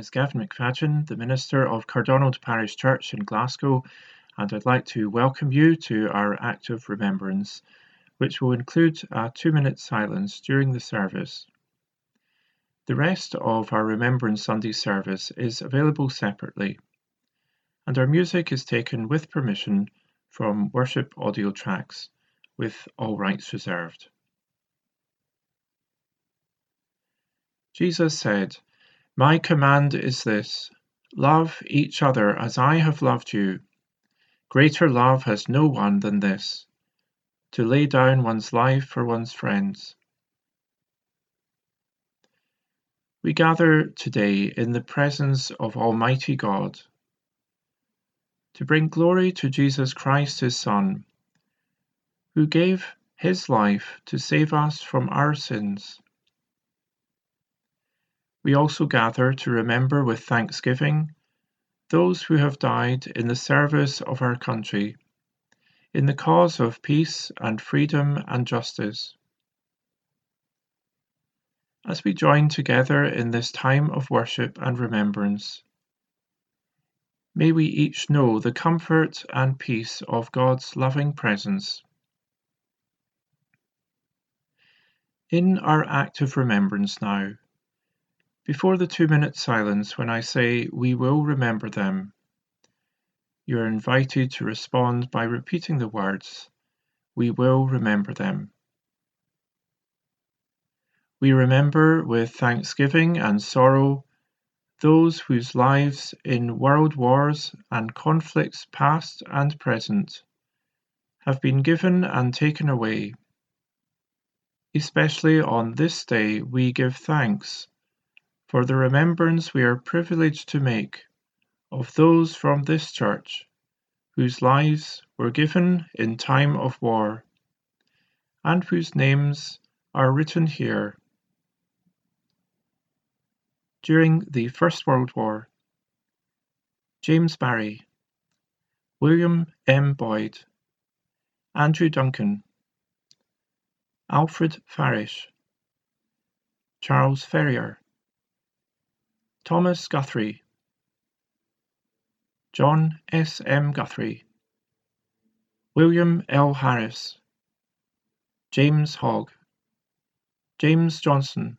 Is Gavin McFadgen, the minister of Cardonald Parish Church in Glasgow, and I'd like to welcome you to our act of remembrance, which will include a two minute silence during the service. The rest of our Remembrance Sunday service is available separately, and our music is taken with permission from worship audio tracks, with all rights reserved. Jesus said, My command is this love each other as I have loved you. Greater love has no one than this to lay down one's life for one's friends. We gather today in the presence of Almighty God to bring glory to Jesus Christ, his Son, who gave his life to save us from our sins. We also gather to remember with thanksgiving those who have died in the service of our country, in the cause of peace and freedom and justice. As we join together in this time of worship and remembrance, may we each know the comfort and peace of God's loving presence. In our act of remembrance now, before the two minute silence, when I say we will remember them, you are invited to respond by repeating the words, We will remember them. We remember with thanksgiving and sorrow those whose lives in world wars and conflicts past and present have been given and taken away. Especially on this day, we give thanks for the remembrance we are privileged to make of those from this church whose lives were given in time of war and whose names are written here. During the First World War, James Barry, William M. Boyd, Andrew Duncan, Alfred Farish, Charles Ferrier, Thomas Guthrie, John S. M. Guthrie, William L. Harris, James Hogg, James Johnson,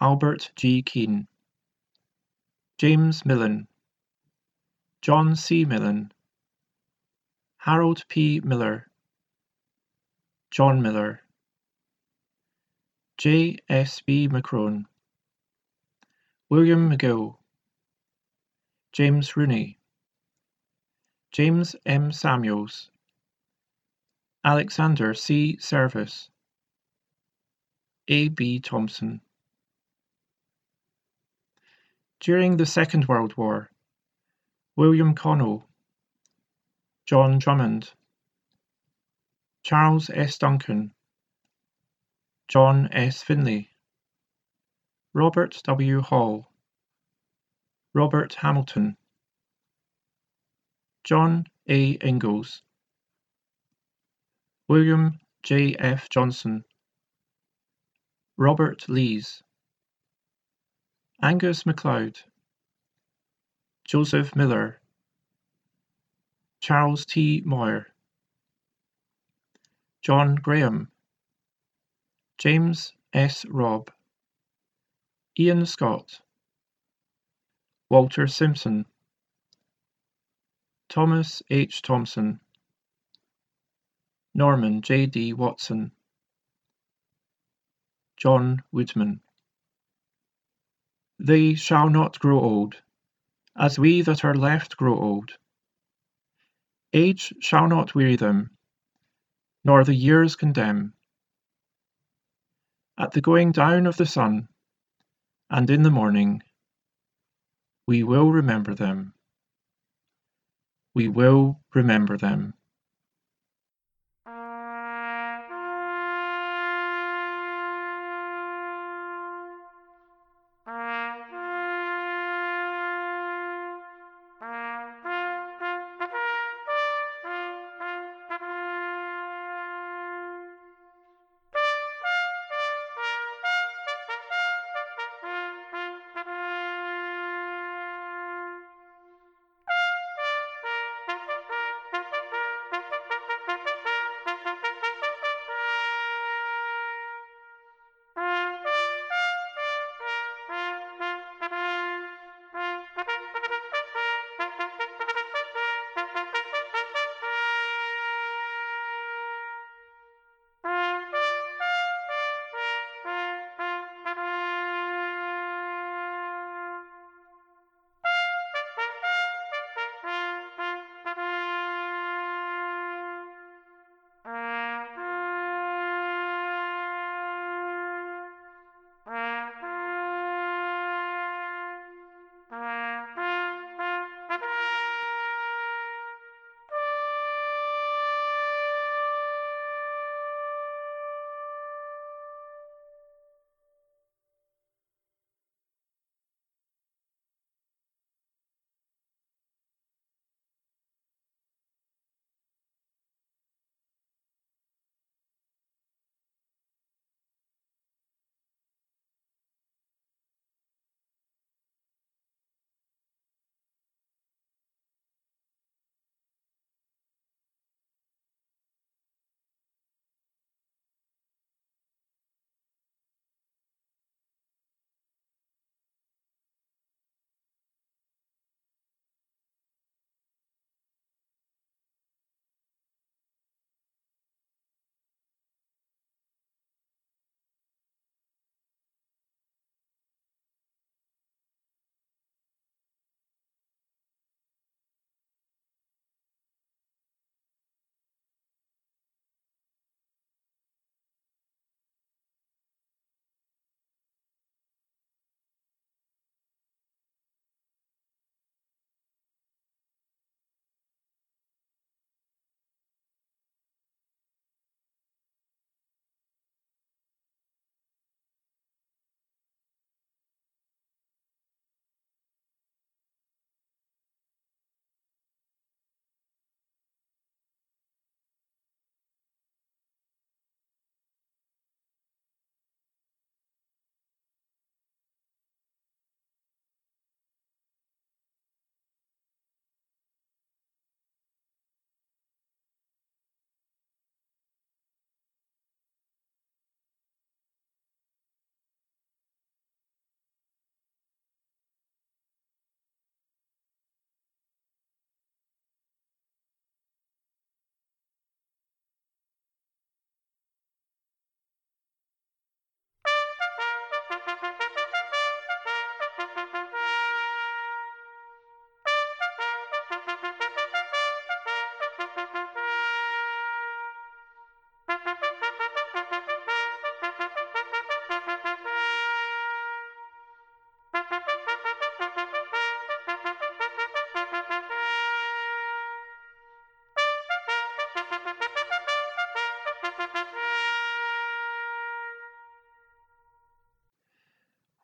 Albert G. Keane, James Millen, John C. Millen, Harold P. Miller, John Miller, J. S. B. McCrone, William McGill, James Rooney, James M. Samuels, Alexander C. Service, A. B. Thompson. During the Second World War, William Connell, John Drummond, Charles S. Duncan, John S. Finley, Robert W. Hall, Robert Hamilton, John A. Ingalls, William J. F. Johnson, Robert Lees, Angus MacLeod, Joseph Miller, Charles T. Moyer, John Graham, James S. Robb, Ian Scott, Walter Simpson, Thomas H. Thompson, Norman J. D. Watson, John Woodman. They shall not grow old, as we that are left grow old. Age shall not weary them, nor the years condemn. At the going down of the sun, and in the morning we will remember them. We will remember them.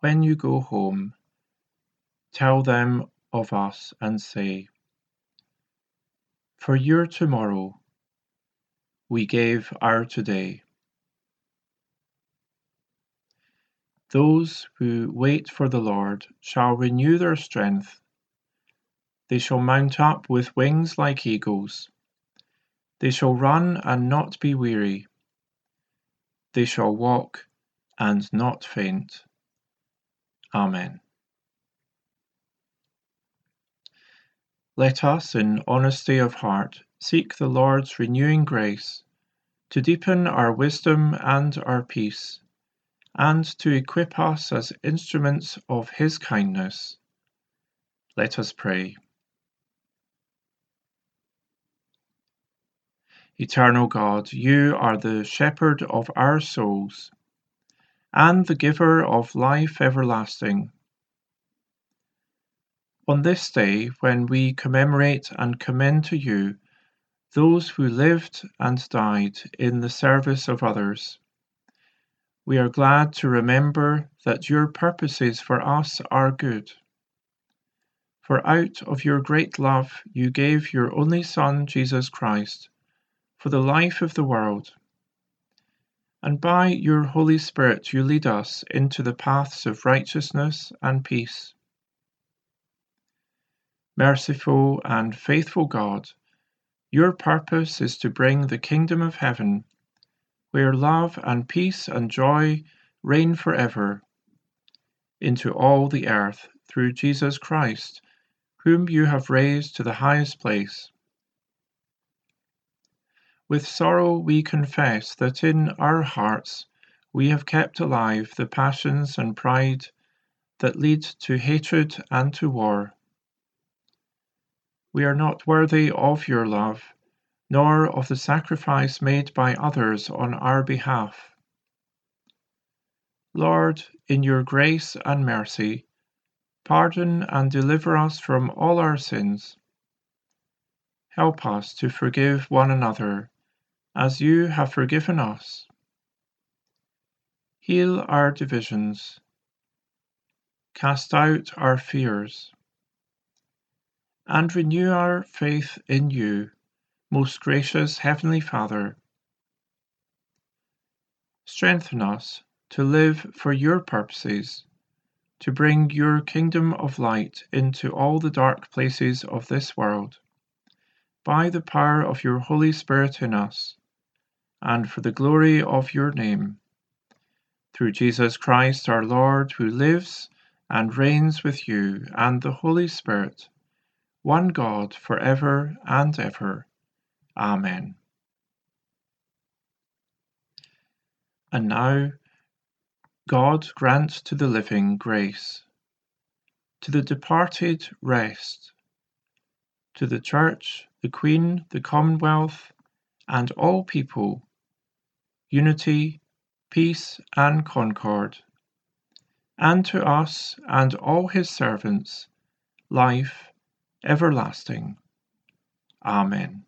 When you go home, tell them of us and say, For your tomorrow we gave our today. Those who wait for the Lord shall renew their strength. They shall mount up with wings like eagles. They shall run and not be weary. They shall walk and not faint. Amen. Let us, in honesty of heart, seek the Lord's renewing grace to deepen our wisdom and our peace and to equip us as instruments of His kindness. Let us pray. Eternal God, you are the shepherd of our souls and the giver of life everlasting. On this day, when we commemorate and commend to you those who lived and died in the service of others, we are glad to remember that your purposes for us are good. For out of your great love you gave your only Son, Jesus Christ, for the life of the world. And by your Holy Spirit you lead us into the paths of righteousness and peace. Merciful and faithful God, your purpose is to bring the kingdom of heaven where love and peace and joy reign forever, into all the earth through Jesus Christ, whom you have raised to the highest place. With sorrow we confess that in our hearts we have kept alive the passions and pride that lead to hatred and to war. We are not worthy of your love nor of the sacrifice made by others on our behalf. Lord, in your grace and mercy, pardon and deliver us from all our sins. Help us to forgive one another as you have forgiven us. Heal our divisions. Cast out our fears. And renew our faith in you most gracious Heavenly Father, strengthen us to live for your purposes, to bring your kingdom of light into all the dark places of this world, by the power of your Holy Spirit in us, and for the glory of your name. Through Jesus Christ our Lord, who lives and reigns with you and the Holy Spirit, one God for ever and ever. Amen. And now, God grant to the living grace, to the departed rest, to the Church, the Queen, the Commonwealth, and all people, unity, peace, and concord, and to us and all his servants, life everlasting. Amen.